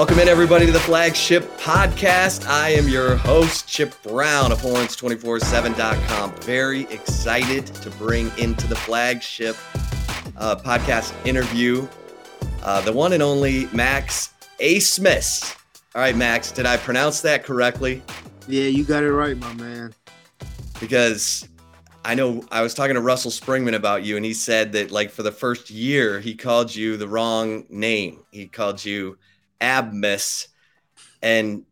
Welcome in, everybody, to the flagship podcast. I am your host, Chip Brown of Horns247.com. Very excited to bring into the flagship uh, podcast interview uh, the one and only Max Abmas. All right, Max, did I pronounce that correctly? Yeah, you got it right, my man. Because I know I was talking to Russell Springmann about you, and he said that, like, for the first year, he called you the wrong name. He called you Abmis, and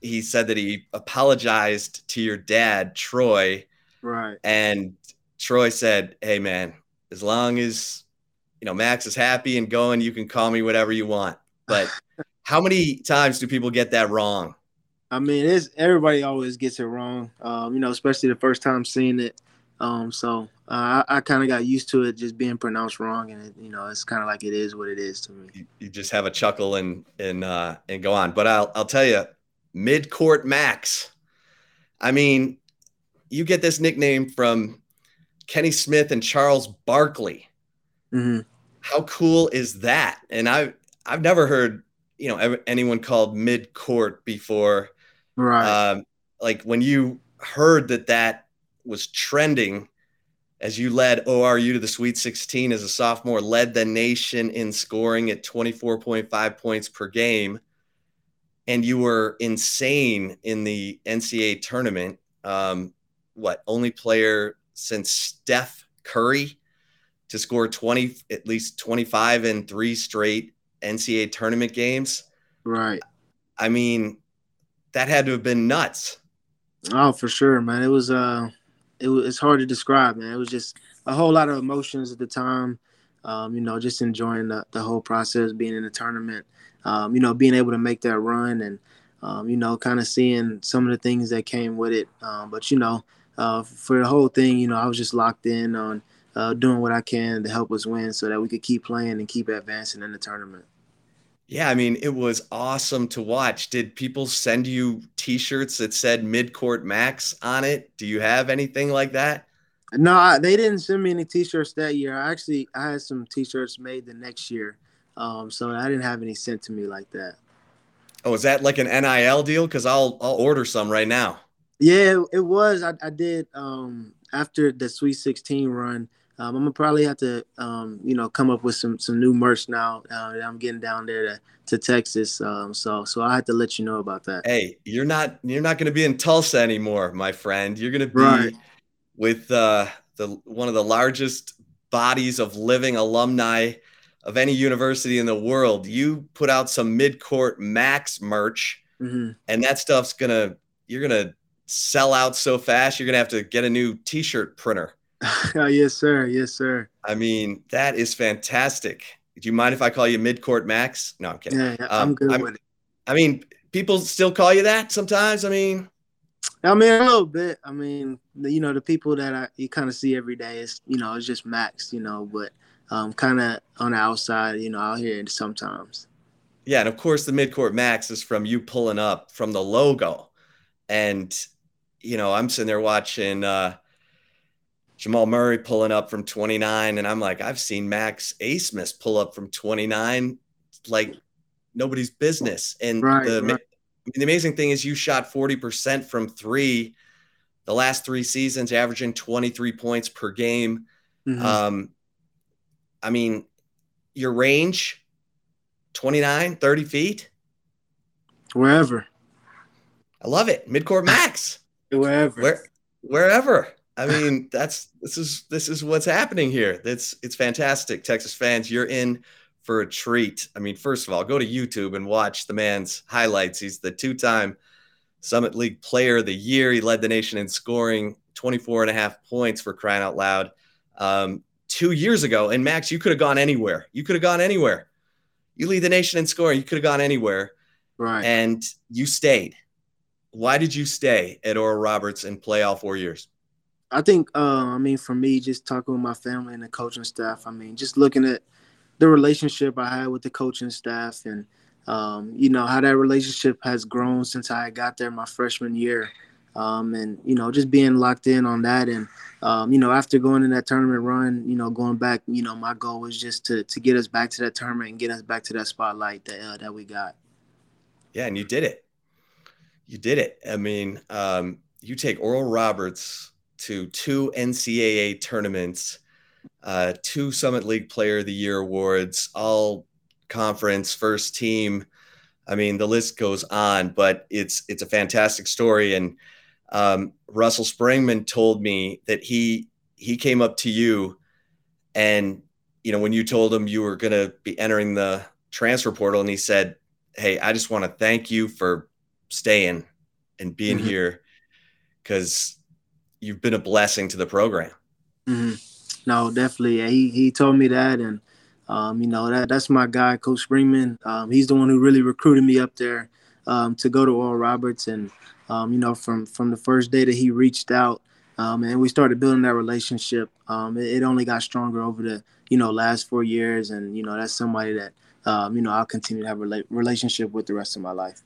he said that he apologized to your dad, Troy, Right. and Troy said, "Hey, man, as long as you know Max is happy and going, you can call me whatever you want." But how many times do people get that wrong? I mean, it's everybody always gets it wrong. Um, you know, especially the first time seeing it. Um, so uh, I, I kind of got used to it just being pronounced wrong, and it, you know, it's kind of like it is what it is to me. You, you just have a chuckle and and uh, and go on. But I'll I'll tell you, mid court Max. I mean, you get this nickname from Kenny Smith and Charles Barkley. hmm How cool is that? And I I've never heard you know ever, anyone called mid court before. Right. Um, like when you heard that that was trending as you led ORU to the Sweet 16 as a sophomore, led the nation in scoring at 24.5 points per game, and you were insane in the NCAA tournament. Um, what only player since Steph Curry to score 20 at least 25 in three straight NCAA tournament games? right. I mean, that had to have been nuts. Oh, for sure, man. It was uh, it was it's hard to describe, man. It was just a whole lot of emotions at the time. Um, you know, just enjoying the, the whole process, being in the tournament. Um, you know, being able to make that run and um, you know, kind of seeing some of the things that came with it. Um, but you know, uh, for the whole thing, you know, I was just locked in on uh, doing what I can to help us win, so that we could keep playing and keep advancing in the tournament. Yeah, I mean, it was awesome to watch. Did people send you t-shirts that said mid-court max on it? Do you have anything like that? No, they didn't send me any T-shirts that year. I actually I had some T-shirts made the next year, um, so I didn't have any sent to me like that. Oh, is that like an NIL deal? Because I'll I'll order some right now. Yeah, it was. I, I did um, after the Sweet 16 run. Um, I'm gonna probably have to, um, you know, come up with some some new merch now. Uh, that I'm getting down there to, to Texas. Um, so so I had to let you know about that. Hey, you're not you're not going to be in Tulsa anymore, my friend. You're going to be Right. with uh, the one of the largest bodies of living alumni of any university in the world. You put out some mid-court max merch. hmm and that stuff's gonna you're gonna sell out so fast you're gonna have to get a new t-shirt printer yes, sir. Yes, sir. i mean that is fantastic do you mind if i call you mid-court max no i'm kidding Yeah, yeah, Um, I'm good I'm- with it. i mean people still call you that sometimes i mean I mean, a little bit. I mean, the, you know, the people that I you kind of see every day is, you know, it's just Max, you know, but um, kind of on the outside, you know, out here sometimes. yeah and of course the mid-court max is from you pulling up from the logo and you know i'm sitting there watching uh Jamal Murray pulling up from 29, and I'm like, I've seen Max Abmas pull up from 29 like nobody's business. And Right, the, right. the amazing thing is you shot 40% from three the last three seasons, averaging 23 points per game. Mhm. Um, I mean, your range 29, 30 feet. Wherever. I love it. Midcourt max. Wherever. Where, wherever. I mean, that's this is this is what's happening here. That's it's fantastic, Texas fans. You're in for a treat. I mean, first of all, go to YouTube and watch the man's highlights. He's the two-time Summit League Player of the Year. He led the nation in scoring 24 and a half points for crying out loud um, two years ago. And Max, you could have gone anywhere. You could have gone anywhere. You lead the nation in scoring. You could have gone anywhere. Right. And you stayed. Why did you stay at Oral Roberts and play all four years? I think, uh, I mean, for me, just talking with my family and the coaching staff, I mean, just looking at the relationship I had with the coaching staff and, um, you know, how that relationship has grown since I got there my freshman year. Um, and, you know, just being locked in on that. And, um, you know, after going in that tournament run, you know, going back, you know, my goal was just to, to get us back to that tournament and get us back to that spotlight that, uh, that we got. Yeah. And you did it. You did it. I mean, um, you take Oral Roberts to two NCAA tournaments, uh, two Summit League Player of the Year awards, all conference first team. I mean, the list goes on, but it's it's a fantastic story. And um, Russell Springmann told me that he he came up to you, and you know when you told him you were going to be entering the transfer portal, and he said, "Hey, I just want to thank you for staying and being mm-hmm. here because you've been a blessing to the program. Mm-hmm. No, definitely. He he told me that, and um, you know that that's my guy, Coach Springmann. Um, he's the one who really recruited me up there um, to go to Oral Roberts, and um, you know from from the first day that he reached out, um, and we started building that relationship. Um, it, it, only got stronger over the you know last four years, and you know that's somebody that you know I'll continue to have a rela- relationship with the rest of my life.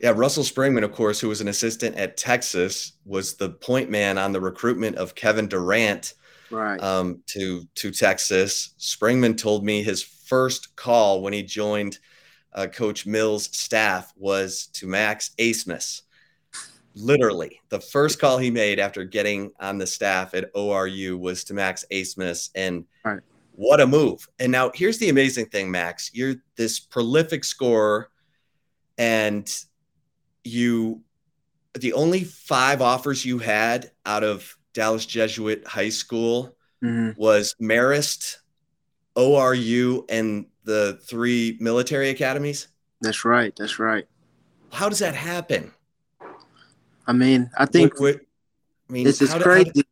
Yeah, Russell Springmann, of course, who was an assistant at Texas, was the point man on the recruitment of Kevin Durant right. um, to to Texas. Springmann told me his first call when he joined uh, Coach Mills' staff was to Max Abmas. Literally, the first call he made after getting on the staff at ORU was to Max Abmas, and right. what a move! And now here's the amazing thing, Max. You're this prolific scorer and you the only five offers you had out of Dallas Jesuit High School mm-hmm. was Marist, ORU, and the three military academies. That's right. That's right. How does that happen? I mean, I think what, what, I mean, it's just crazy. Did,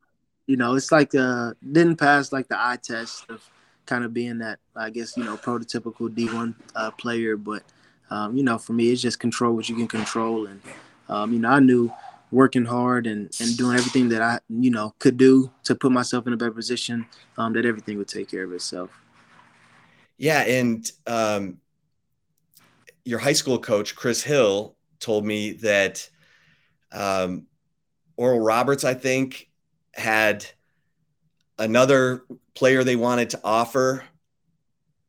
you know, it's like uh didn't pass like the eye test of kind of being that I guess you know prototypical D1 uh, player, but um, you know, for me, it's just control what you can control. And, um, you know, I knew working hard and, and doing everything that I, you know, could do to put myself in a better position, um, that everything would take care of itself. Yeah. And um, your high school coach, Chris Hill, told me that um, Oral Roberts, I think, had another player they wanted to offer,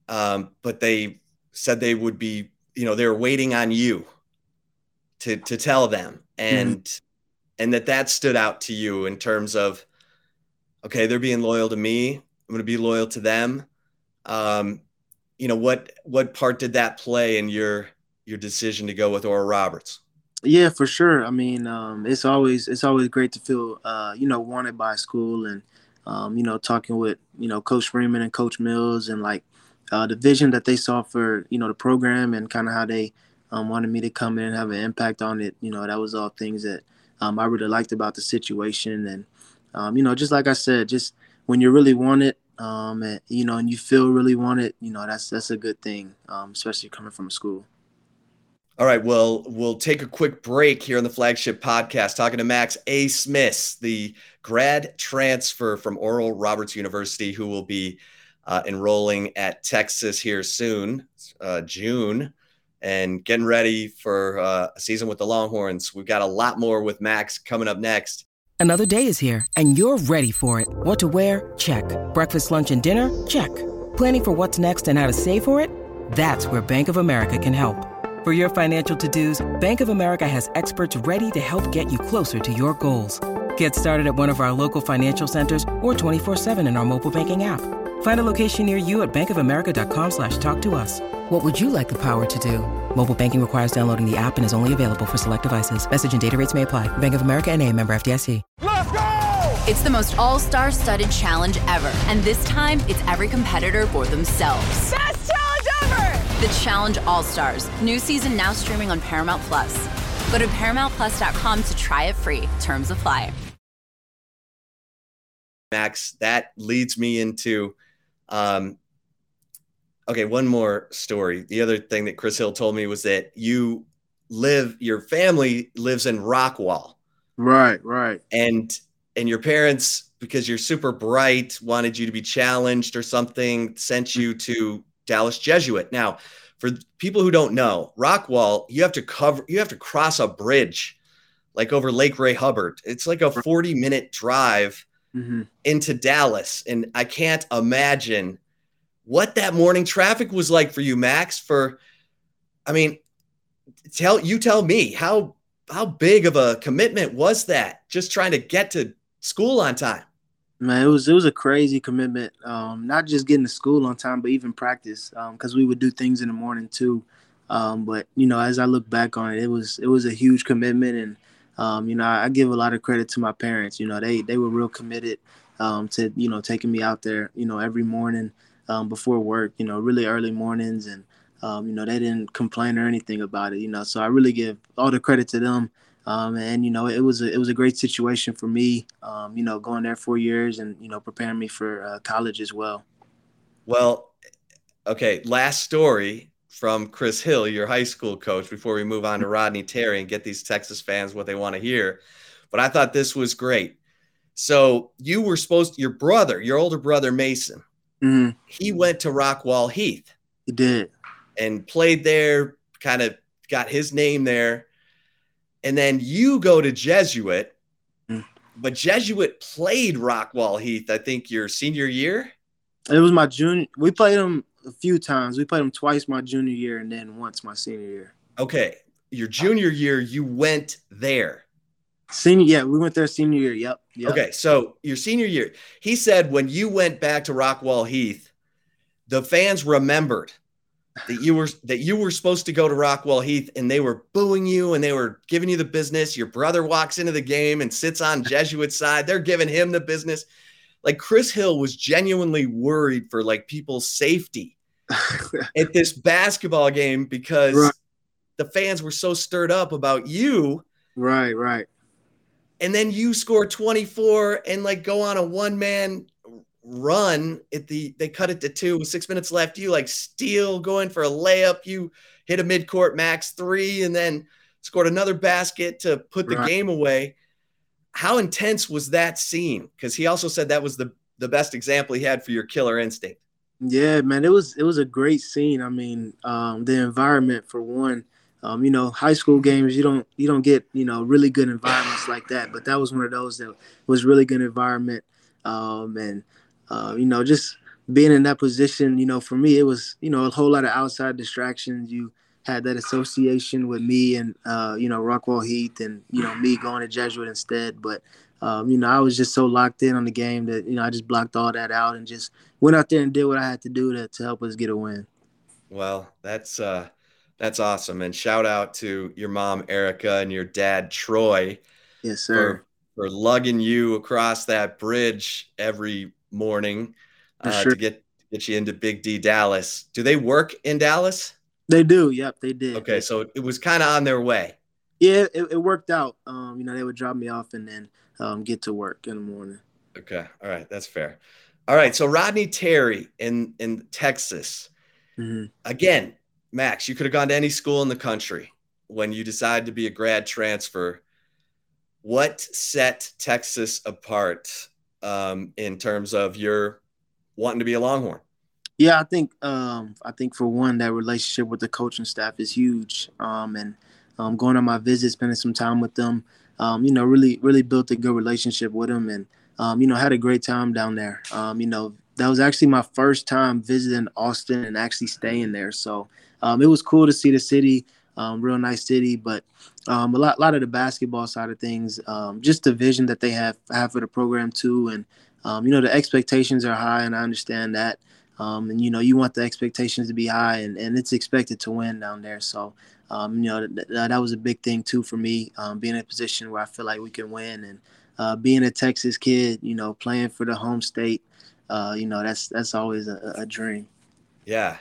um, but they said they would be you know they're waiting on you to to tell them. And mm-hmm. and that that stood out to you in terms of okay they're being loyal to me. I'm going to be loyal to them. Um you know what what part did that play in your your decision to go with Oral Roberts? Yeah for sure. I mean um it's always it's always great to feel uh you know wanted by school and um you know talking with you know coach freeman and coach mills and like uh, the vision that they saw for you know the program and kind of how they um, wanted me to come in and have an impact on it. You know, that was all things that um, I really liked about the situation. And um, you know, just like I said, just when you really want it, um, and, you know, and you feel really want it, you know, that's that's a good thing, um, especially coming from a school. All right, well, we'll take a quick break here on the flagship podcast, talking to Max Abmas, the grad transfer from Oral Roberts University, who will be uh, enrolling at Texas here soon, uh, June, and getting ready for uh, a season with the Longhorns. We've got a lot more with Max coming up next. Another day is here, and you're ready for it. What to wear? Check. Breakfast, lunch, and dinner? Check. Planning for what's next and how to save for it? That's where Bank of America can help. For your financial to-dos, Bank of America has experts ready to help get you closer to your goals. Get started at one of our local financial centers or 24-7 in our mobile banking app. Find a location near you at bankofamerica.com slash talk to us. What would you like the power to do? Mobile banking requires downloading the app and is only available for select devices. Message and data rates may apply. Bank of America and a member FDIC. Let's go! It's the most all-star studded challenge ever, and this time it's every competitor for themselves. Best challenge ever! The Challenge All Stars, new season now streaming on Paramount Plus. Go to ParamountPlus.com to try it free. Terms apply. Max, that leads me into um okay, one more story. The other thing that Chris Hill told me was that you live your family lives in Rockwall. Right, right. And and your parents because you're super bright wanted you to be challenged or something sent you to Dallas Jesuit. Now, for people who don't know, Rockwall, you have to cover you have to cross a bridge like over Lake Ray Hubbard. It's like a 40 minute drive Mm-hmm. into Dallas. And I can't imagine what that morning traffic was like for you, Max. For, I mean, tell you tell me how how big of a commitment was that? Just trying to get to school on time. Man, it was it was a crazy commitment. Um, not just getting to school on time, but even practice, because we would do things in the morning too. Um, but you know, as I look back on it, it was it was a huge commitment, and um, you know, I, I give a lot of credit to my parents. You know, they they were real committed um, to you know taking me out there. You know, every morning um, before work. You know, really early mornings, and um, you know they didn't complain or anything about it. You know, so I really give all the credit to them. Um, and you know, it was a, it was a great situation for me. Um, you know, going there four years and you know preparing me for uh, college as well. Well, okay, last story from Chris Hill, your high school coach, before we move on to Rodney Terry and get these Texas fans what they want to hear. But I thought this was great. So you were supposed to, your brother, your older brother Mason, Mm-hmm. he went to Rockwall Heath He did. and played there, kind of got his name there. And then you go to Jesuit, Mm. but Jesuit played Rockwall Heath, I think your senior year. It was my junior. We played them a few times. We played them twice my junior year and then once my senior year. Okay. Your junior year, you went there. Senior, yeah, we went there senior year. Yep. yep. Okay, so your senior year, he said when you went back to Rockwall Heath, the fans remembered that you were that you were supposed to go to Rockwall Heath, and they were booing you and they were giving you the business. Your brother walks into the game and sits on Jesuit side; they're giving him the business. Like Chris Hill was genuinely worried for like people's safety at this basketball game because Right. the fans were so stirred up about you right, right. and then you score 24 and like go on a one man run at the they cut it to two with six minutes left you like steal going for a layup you hit a midcourt max three and then scored another basket to put the Right. game away how intense was that scene because he also said that was the the best example he had for your killer instinct Yeah, man, it was it was a great scene. I mean, um, the environment for one. Um, you know, high school games you don't you don't get you know really good environments like that, but that was one of those that was really good environment. Um, and uh, you know, just being in that position, you know, for me it was you know a whole lot of outside distractions. You had that association with me and uh, you know Rockwall Heath and you know me going to Jesuit instead, but um, you know, I was just so locked in on the game that, you know, I just blocked all that out and just went out there and did what I had to do to, to help us get a win. Well, that's uh that's awesome. And shout out to your mom Erica and your dad Troy Yes, sir. for for lugging you across that bridge every morning uh, sure. to get get you into Big D Dallas. Do they work in Dallas? They do. Yep, they did. Okay, so it was kind of on their way. Yeah, it, it worked out. Um, you know, they would drop me off and then um, get to work in the morning. Okay, all right, that's fair. All right, so Rodney Terry in in Texas. hmm again, Max, you could have gone to any school in the country when you decided to be a grad transfer. What set Texas apart um, in terms of your wanting to be a Longhorn? Yeah, I think um, I think for one, that relationship with the coaching staff is huge. Um, and um, going on my visits, spending some time with them, um, you know, really really built a good relationship with them, and um, you know, had a great time down there. Um, you know, that was actually my first time visiting Austin and actually staying there. So um, it was cool to see the city, um, real nice city, but um, a lot, lot of the basketball side of things, just the vision that they have have for the program too, and you know, the expectations are high, and I understand that. Um, and you know, you want the expectations to be high, and, and it's expected to win down there. So, um, you know, th- th- that was a big thing too for me, um, being in a position where I feel like we can win, and uh, being a Texas kid, you know, playing for the home state, uh, you know, that's that's always a, a dream. Yeah.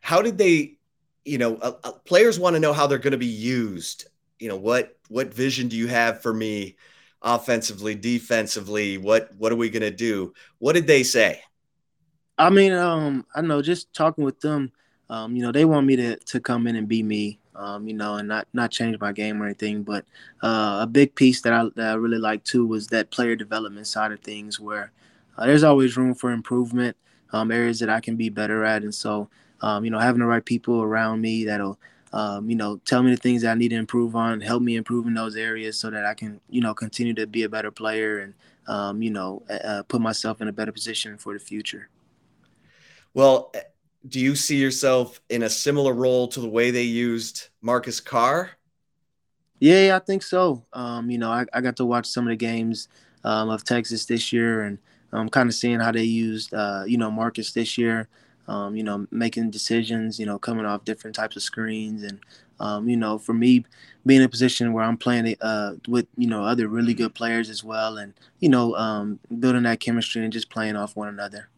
How did they? You know, uh, uh players want to know how they're going to be used. You know, what what vision do you have for me? offensively, defensively? What what are we going to do? What did they say? I mean, um, I know just talking with them, um, you know, they want me to to come in and be me, um, you know, and not not change my game or anything. But uh, a big piece that I that I really like too was that player development side of things, where uh, there's always room for improvement, um, areas that I can be better at, and so um, you know, having the right people around me that'll um, you know, tell me the things I need to improve on, help me improve in those areas so that I can, you know, continue to be a better player and, um, you know, uh, put myself in a better position for the future. Well, do you see yourself in a similar role to the way they used Marcus Carr? Yeah, I think so. Um, you know, I, I, got to watch some of the games um, of Texas this year and I'm kind of seeing how they used, uh, you know, Marcus this year um, you know, making decisions, you know, coming off different types of screens. And, um, you know, for me, being in a position where I'm playing uh, with, you know, other really good players as well and, you know, um, building that chemistry and just playing off one another.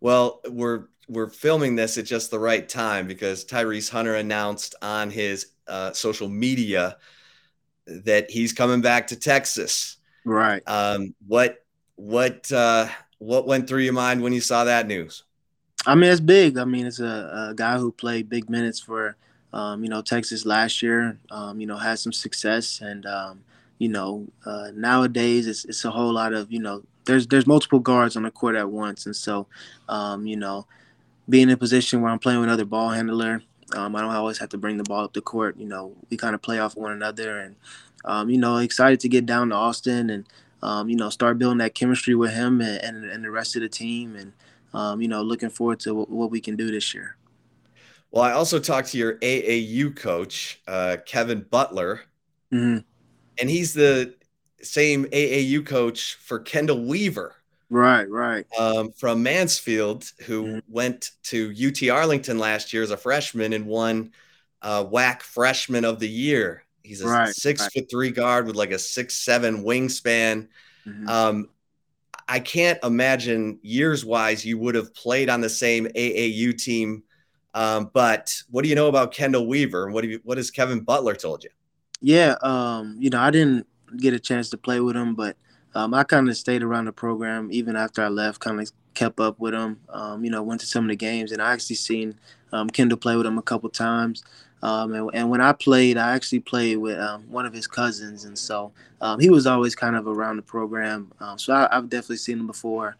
Well, we're we're filming this at just the right time because Tyrese Hunter announced on his uh, social media that he's coming back to Texas. Right. Um, what what uh, what went through your mind when you saw that news? I mean, it's big. I mean, it's a, a guy who played big minutes for, um, you know, Texas last year. Um, you know, had some success, and um, you know, uh, nowadays it's it's a whole lot of you know, there's there's multiple guards on the court at once, and so, um, you know, being in a position where I'm playing with another ball handler, um, I don't always have to bring the ball up the court. You know, we kind of play off one another, and um, you know, excited to get down to Austin and you know, start building that chemistry with him and, and, and the rest of the team, and um, you know, looking forward to w- what we can do this year. Well, I also talked to your AAU coach, uh, Kevin Butler, mm-hmm. and he's the same AAU coach for Kendall Weaver. Right, right. Um, from Mansfield, who mm-hmm. went to UT Arlington last year as a freshman and won uh, WAC Freshman of the Year. He's a right, six right. foot three guard with like a six seven wingspan. Mm-hmm. Um, I can't imagine years wise you would have played on the same AAU team. Um, but what do you know about Kendall Weaver? What do you, what has Kevin Butler told you? Yeah, um, you know, I didn't get a chance to play with him, but um, I kind of stayed around the program even after I left. Kind of kept up with him. Um, you know, went to some of the games, and I actually seen um, Kendall play with him a couple times. Um, and, and, when I played, I actually played with um, one of his cousins, and so um, he was always kind of around the program. So I, have definitely seen him before.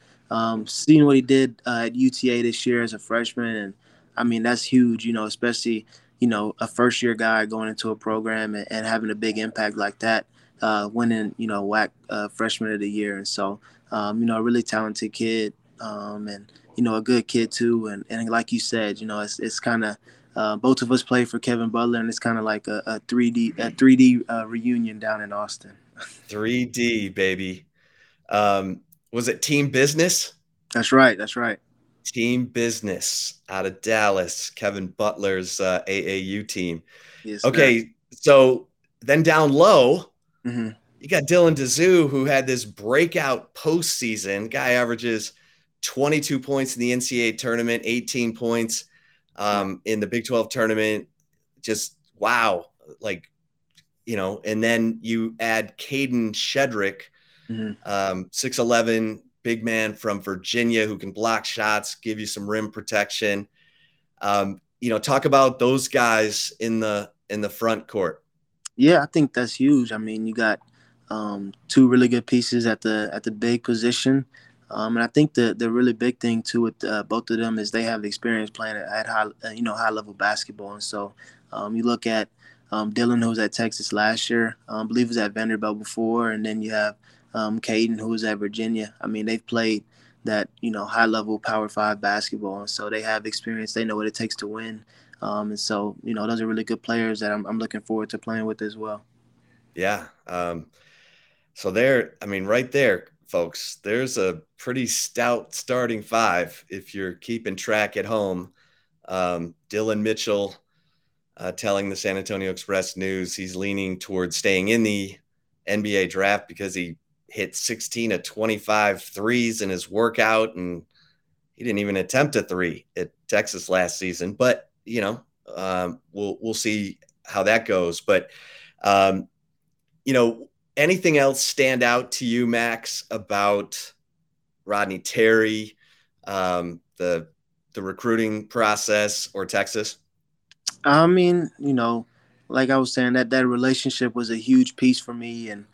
Seeing what he did uh, at UTA this year as a freshman, and I mean that's huge, you know, especially you know a first year guy going into a program and, and having a big impact like that, uh, winning you know WAC uh, freshman of the year, and so um, you know a really talented kid, um, and you know a good kid too, and and like you said, you know it's it's kind of uh, both of us play for Kevin Butler, and it's kind of like a, a 3D a 3D uh, reunion down in Austin. 3D baby. Um, was it Team Business? That's right. That's right. Team Business out of Dallas, Kevin Butler's uh, AAU team. Yes, okay, so then down low, mm-hmm. you got Dylan Disu, who had this breakout postseason. Guy averages 22 points in the NCAA tournament, 18 points um, in the Big 12 tournament. Just wow. Like, you know, and then you add Kadin Shedrick, mm-hmm. um, 6'11, big man from Virginia who can block shots, give you some rim protection. Um, you know, talk about those guys in the in the front court. Yeah, I think that's huge. I mean, you got um, two really good pieces at the at the big position. Um, and I think the the really big thing too with uh, both of them is they have experience playing at high uh, you know high level basketball. And so um, you look at um, Dylan, who was at Texas last year, um, I believe was at Vanderbilt before, and then you have um, Kadin, who was at Virginia. I mean, they've played that you know high level Power Five basketball, and so they have experience. They know what it takes to win. Um, and so you know those are really good players that I'm, I'm looking forward to playing with as well. Yeah. Um, so there, I mean, right there, folks. There's a pretty stout starting five if you're keeping track at home. Um, Dillon Mitchell uh, telling the San Antonio Express News he's leaning towards staying in the NBA draft because he hit 16 of 25 threes in his workout and he didn't even attempt a three at Texas last season. But, you know, um, we'll, we'll see how that goes. But, um, you know, anything else stand out to you, Max, about Rodney Terry, um, the the recruiting process, or Texas? I mean, you know, like I was saying, that that relationship was a huge piece for me, and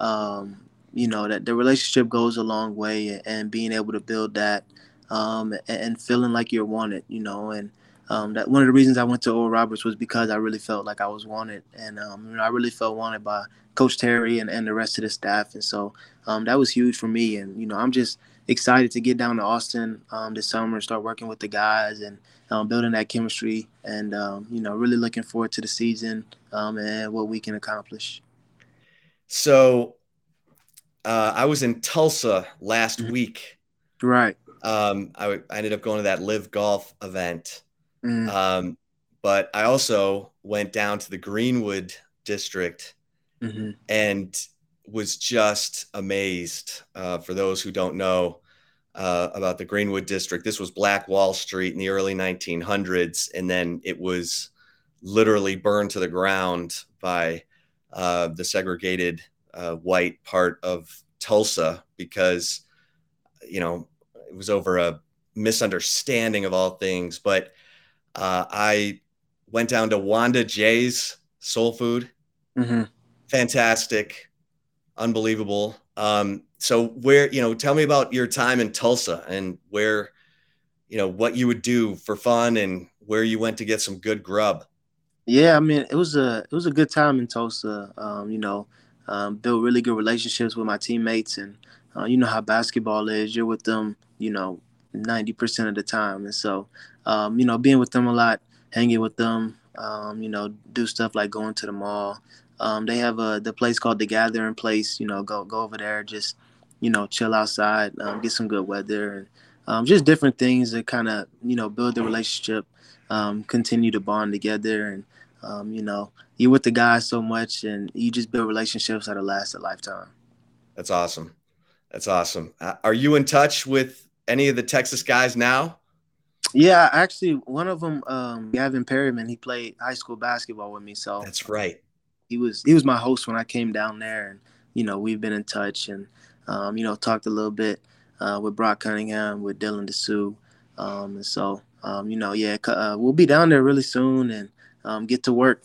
um, you know that the relationship goes a long way, and being able to build that, um, and feeling like you're wanted, you know, and um, that one of the reasons I went to Oral Roberts was because I really felt like I was wanted, and um, you know, I really felt wanted by Coach Terry and, and the rest of the staff, and so um, that was huge for me. And you know, I'm just excited to get down to Austin um, this summer and start working with the guys and um, building that chemistry, and um, you know, really looking forward to the season and what we can accomplish. So, uh, I was in Tulsa last mm-hmm. week. Right. I, I ended up going to that live Golf event Mm. Um, but I also went down to the Greenwood district mm-hmm. and was just amazed. Uh, for those who don't know uh, about the Greenwood district, this was Black Wall Street in the early 1900s, and then it was literally burned to the ground by uh, the segregated uh, white part of Tulsa because, you know, it was over a misunderstanding of all things. But uh, I went down to Wanda J's Soul Food. Mm-hmm. Fantastic, unbelievable. Um, so where you know, tell me about your time in Tulsa and where, you know, what you would do for fun and where you went to get some good grub. Yeah, I mean, it was a it was a good time in Tulsa. Um, you know, um, built really good relationships with my teammates, and uh, you know how basketball is. You're with them, you know, ninety percent of the time, and so um, you know, being with them a lot, hanging with them, um, you know, do stuff like going to the mall. Um, they have a the place called the Gathering Place. You know, go go over there, just you know, chill outside, um, get some good weather, and um, just different things that kind of you know build the relationship, um, continue to bond together, and you know, you're with the guys so much, and you just build relationships that'll last a lifetime. That's awesome. That's awesome. Uh, are you in touch with any of the Texas guys now? Yeah, actually, one of them, um, Gavin Perryman, he played high school basketball with me. So that's right. He was he was my host when I came down there, and you know we've been in touch and um, you know talked a little bit uh, with Brock Cunningham, with Dylan Disu, um, and so um, you know yeah uh, we'll be down there really soon and um, get to work.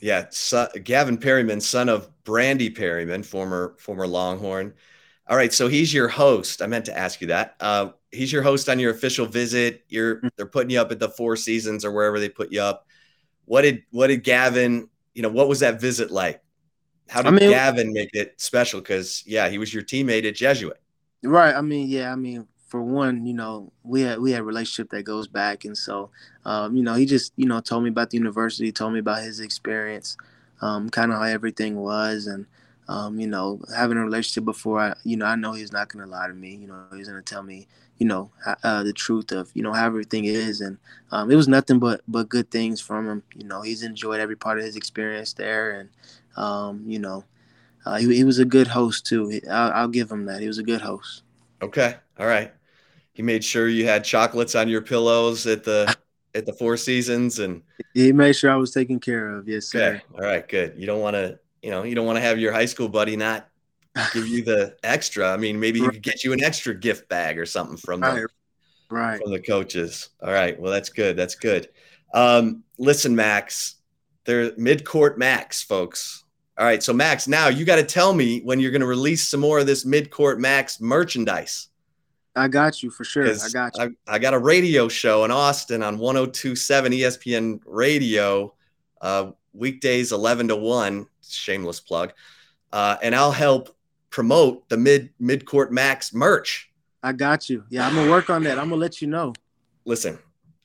Yeah, so, Gavin Perryman, son of Brandy Perryman, former former Longhorn. All right, so he's your host. I meant to ask you that. Uh, he's your host on your official visit. You're mm. they're putting you up at the Four Seasons or wherever they put you up. What did what did Gavin? You know, what was that visit like? How did I mean, Gavin make it special? Because yeah, he was your teammate at Jesuit. Right. I mean, yeah. I mean, for one, you know, we had we had a relationship that goes back, and so, um, you know, he just you know told me about the university, told me about his experience, um, kind of how everything was, and um, you know, having a relationship before I, you know, I know he's not gonna lie to me. You know, he's gonna tell me, you know, uh, the truth of, you know, how everything is, and um, it was nothing but but good things from him. You know, he's enjoyed every part of his experience there, and um, you know, uh, he, he, was a good host too. I'll, I'll give him that. He was a good host. Okay, all right. He made sure you had chocolates on your pillows at the at the Four Seasons, and he made sure I was taken care of. Yes, sir. Okay, all right, good. You don't want to you know, you don't want to have your high school buddy not give you the extra. I mean, maybe he could get you an extra gift bag or something from the right from the coaches. All right, well, that's good. That's good. Um, listen, Max, they're mid-court Max, folks. All right, so Max, now you got to tell me when you're going to release some more of this mid-court Max merchandise. I got you for sure. I got you. I, I, got a radio show in Austin on 1027 ESPN radio, uh, weekdays 11 to 1 shameless plug. Uh, and I'll help promote the mid mid court max merch. I got you. Yeah, I'm gonna work on that. I'm gonna let you know. Listen,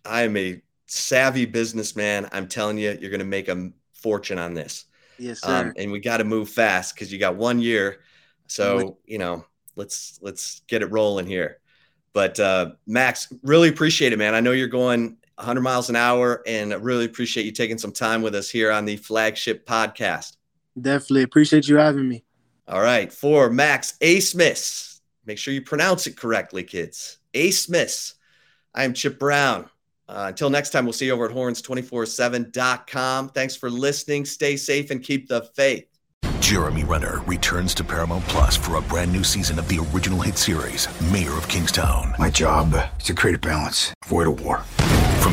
I am a savvy businessman. I'm telling you, you're gonna make a fortune on this. Yes, sir. Um, and we got to move fast because you got one year. So you know, let's let's get it rolling here. But uh, Max, really appreciate it, man. I know you're going 100 miles an hour, and I really appreciate you taking some time with us here on the flagship podcast. Definitely appreciate you having me. All right, for Max Abmas, make sure you pronounce it correctly, kids. Abmas. I am Chip Brown. Uh, until next time, we'll see you over at horns247.com. Thanks for listening. Stay safe and keep the faith. Jeremy Renner returns to Paramount Plus for a brand new season of the original hit series, Mayor of Kingstown. My job is to create a balance, avoid a war.